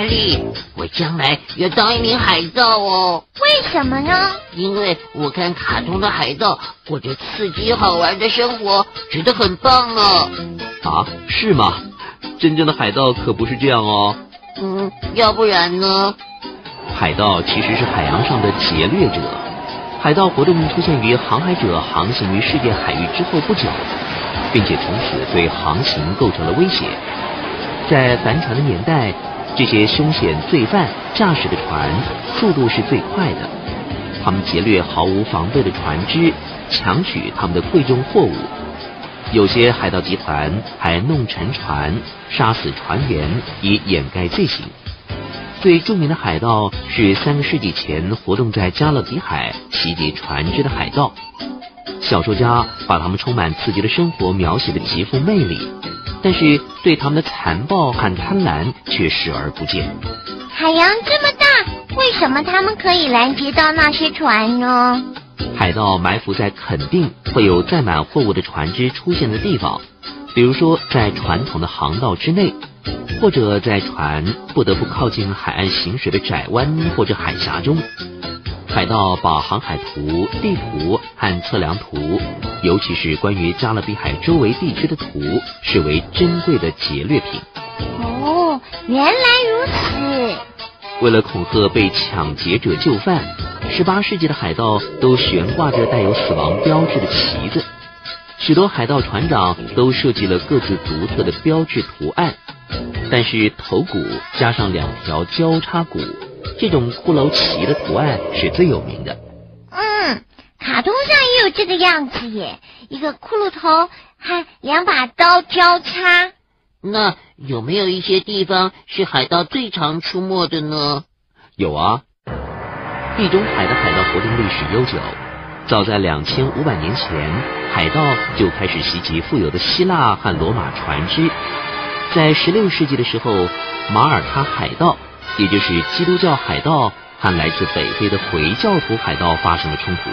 艾丽，我将来要当一名海盗哦。为什么呢？因为我看卡通的海盗过着刺激好玩的生活，觉得很棒呢。啊，是吗？真正的海盗可不是这样哦。嗯，要不然呢？海盗其实是海洋上的劫掠者。海盗活动出现于航海者航行于世界海域之后不久，并且从此对航行构成了威胁。在帆船的年代，这些凶险罪犯驾驶的船速度是最快的，他们劫掠毫无防备的船只，抢取他们的贵重货物。有些海盗集团还弄沉船，杀死船员以掩盖罪行。最著名的海盗是三个世纪前活动在加勒比海袭击船只的海盗。小说家把他们充满刺激的生活描写的极富魅力，但是对他们的残暴和贪婪却视而不见。海洋这么大，为什么他们可以拦截到那些船呢？海盗埋伏在肯定会有载满货物的船只出现的地方，比如说在传统的航道之内。或者在船不得不靠近海岸行驶的窄湾或者海峡中，海盗把航海图、地图和测量图，尤其是关于加勒比海周围地区的图，视为珍贵的劫掠品。哦，原来如此。为了恐吓被抢劫者就范，十八世纪的海盗都悬挂着带有死亡标志的旗子，许多海盗船长都设计了各自独特的标志图案。但是头骨加上两条交叉骨，这种骷髅旗的图案是最有名的。嗯，卡通上也有这个样子耶，一个骷髅头和两把刀交叉。那有没有一些地方是海盗最常出没的呢？有啊，地中海的海盗活动历史悠久，早在两千五百年前，海盗就开始袭击富有的希腊和罗马船只。在十六世纪的时候，马耳他海盗，也就是基督教海盗，和来自北非的回教徒海盗发生了冲突。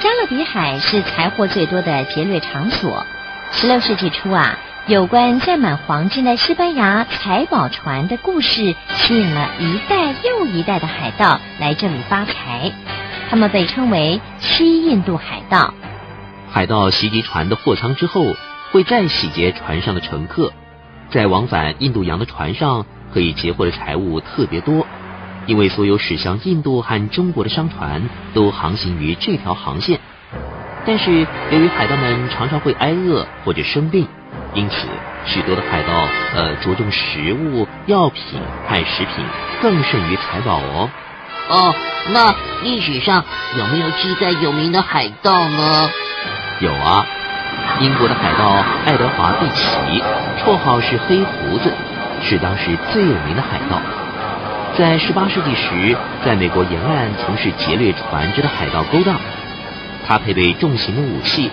加勒比海是财货最多的劫掠场所。十六世纪初啊，有关载满黄金的西班牙财宝船的故事，吸引了一代又一代的海盗来这里发财。他们被称为西印度海盗。海盗袭击船的货舱之后，会再洗劫船上的乘客。在往返印度洋的船上，可以截获的财物特别多，因为所有驶向印度和中国的商船都航行于这条航线。但是由于海盗们常常会挨饿或者生病，因此许多的海盗呃着重食物、药品和食品更甚于财宝哦。哦，那历史上有没有记载有名的海盗呢？有啊。英国的海盗爱德华·蒂奇，绰号是黑胡子，是当时最有名的海盗。在18世纪时，在美国沿岸从事劫掠船只的海盗勾当。他配备重型的武器，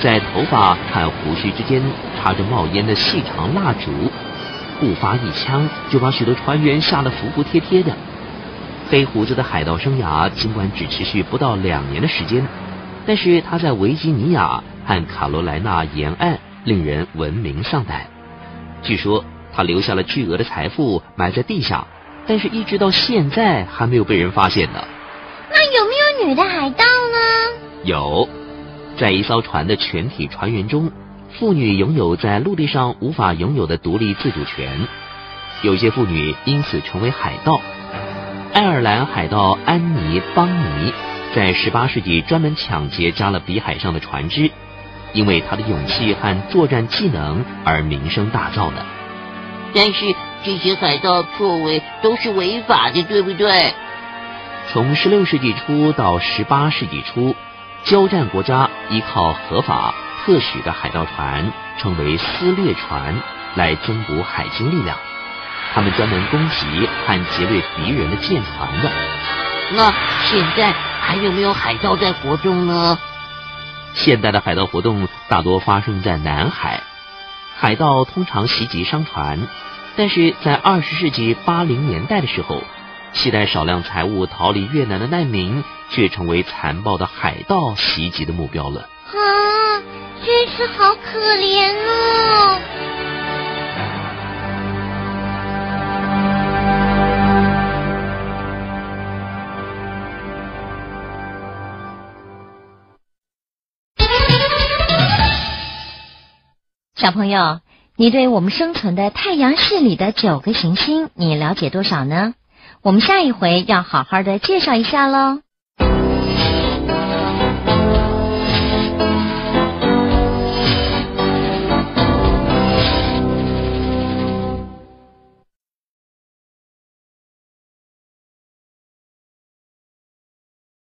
在头发和胡须之间插着冒烟的细长蜡烛，不发一枪就把许多船员吓得服服帖帖的。黑胡子的海盗生涯尽管只持续不到两年的时间，但是他在维吉尼亚。和卡罗莱纳沿岸令人闻名丧胆。据说他留下了巨额的财富埋在地下，但是一直到现在还没有被人发现呢。那有没有女的海盗呢？有，在一艘船的全体船员中，妇女拥有在陆地上无法拥有的独立自主权。有些妇女因此成为海盗。爱尔兰海盗安妮·邦尼在十八世纪专门抢劫加勒比海上的船只。因为他的勇气和作战技能而名声大噪的，但是这些海盗作为都是违法的，对不对？从十六世纪初到十八世纪初，交战国家依靠合法特许的海盗船，称为私掠船，来增补海军力量。他们专门攻击和劫掠敌人的舰船的。那现在还有没有海盗在活动呢？现代的海盗活动大多发生在南海，海盗通常袭击商船，但是在二十世纪八零年代的时候，携带少量财物逃离越南的难民却成为残暴的海盗袭击的目标了。啊，真是好可怜哦！小朋友，你对我们生存的太阳系里的九个行星，你了解多少呢？我们下一回要好好的介绍一下喽。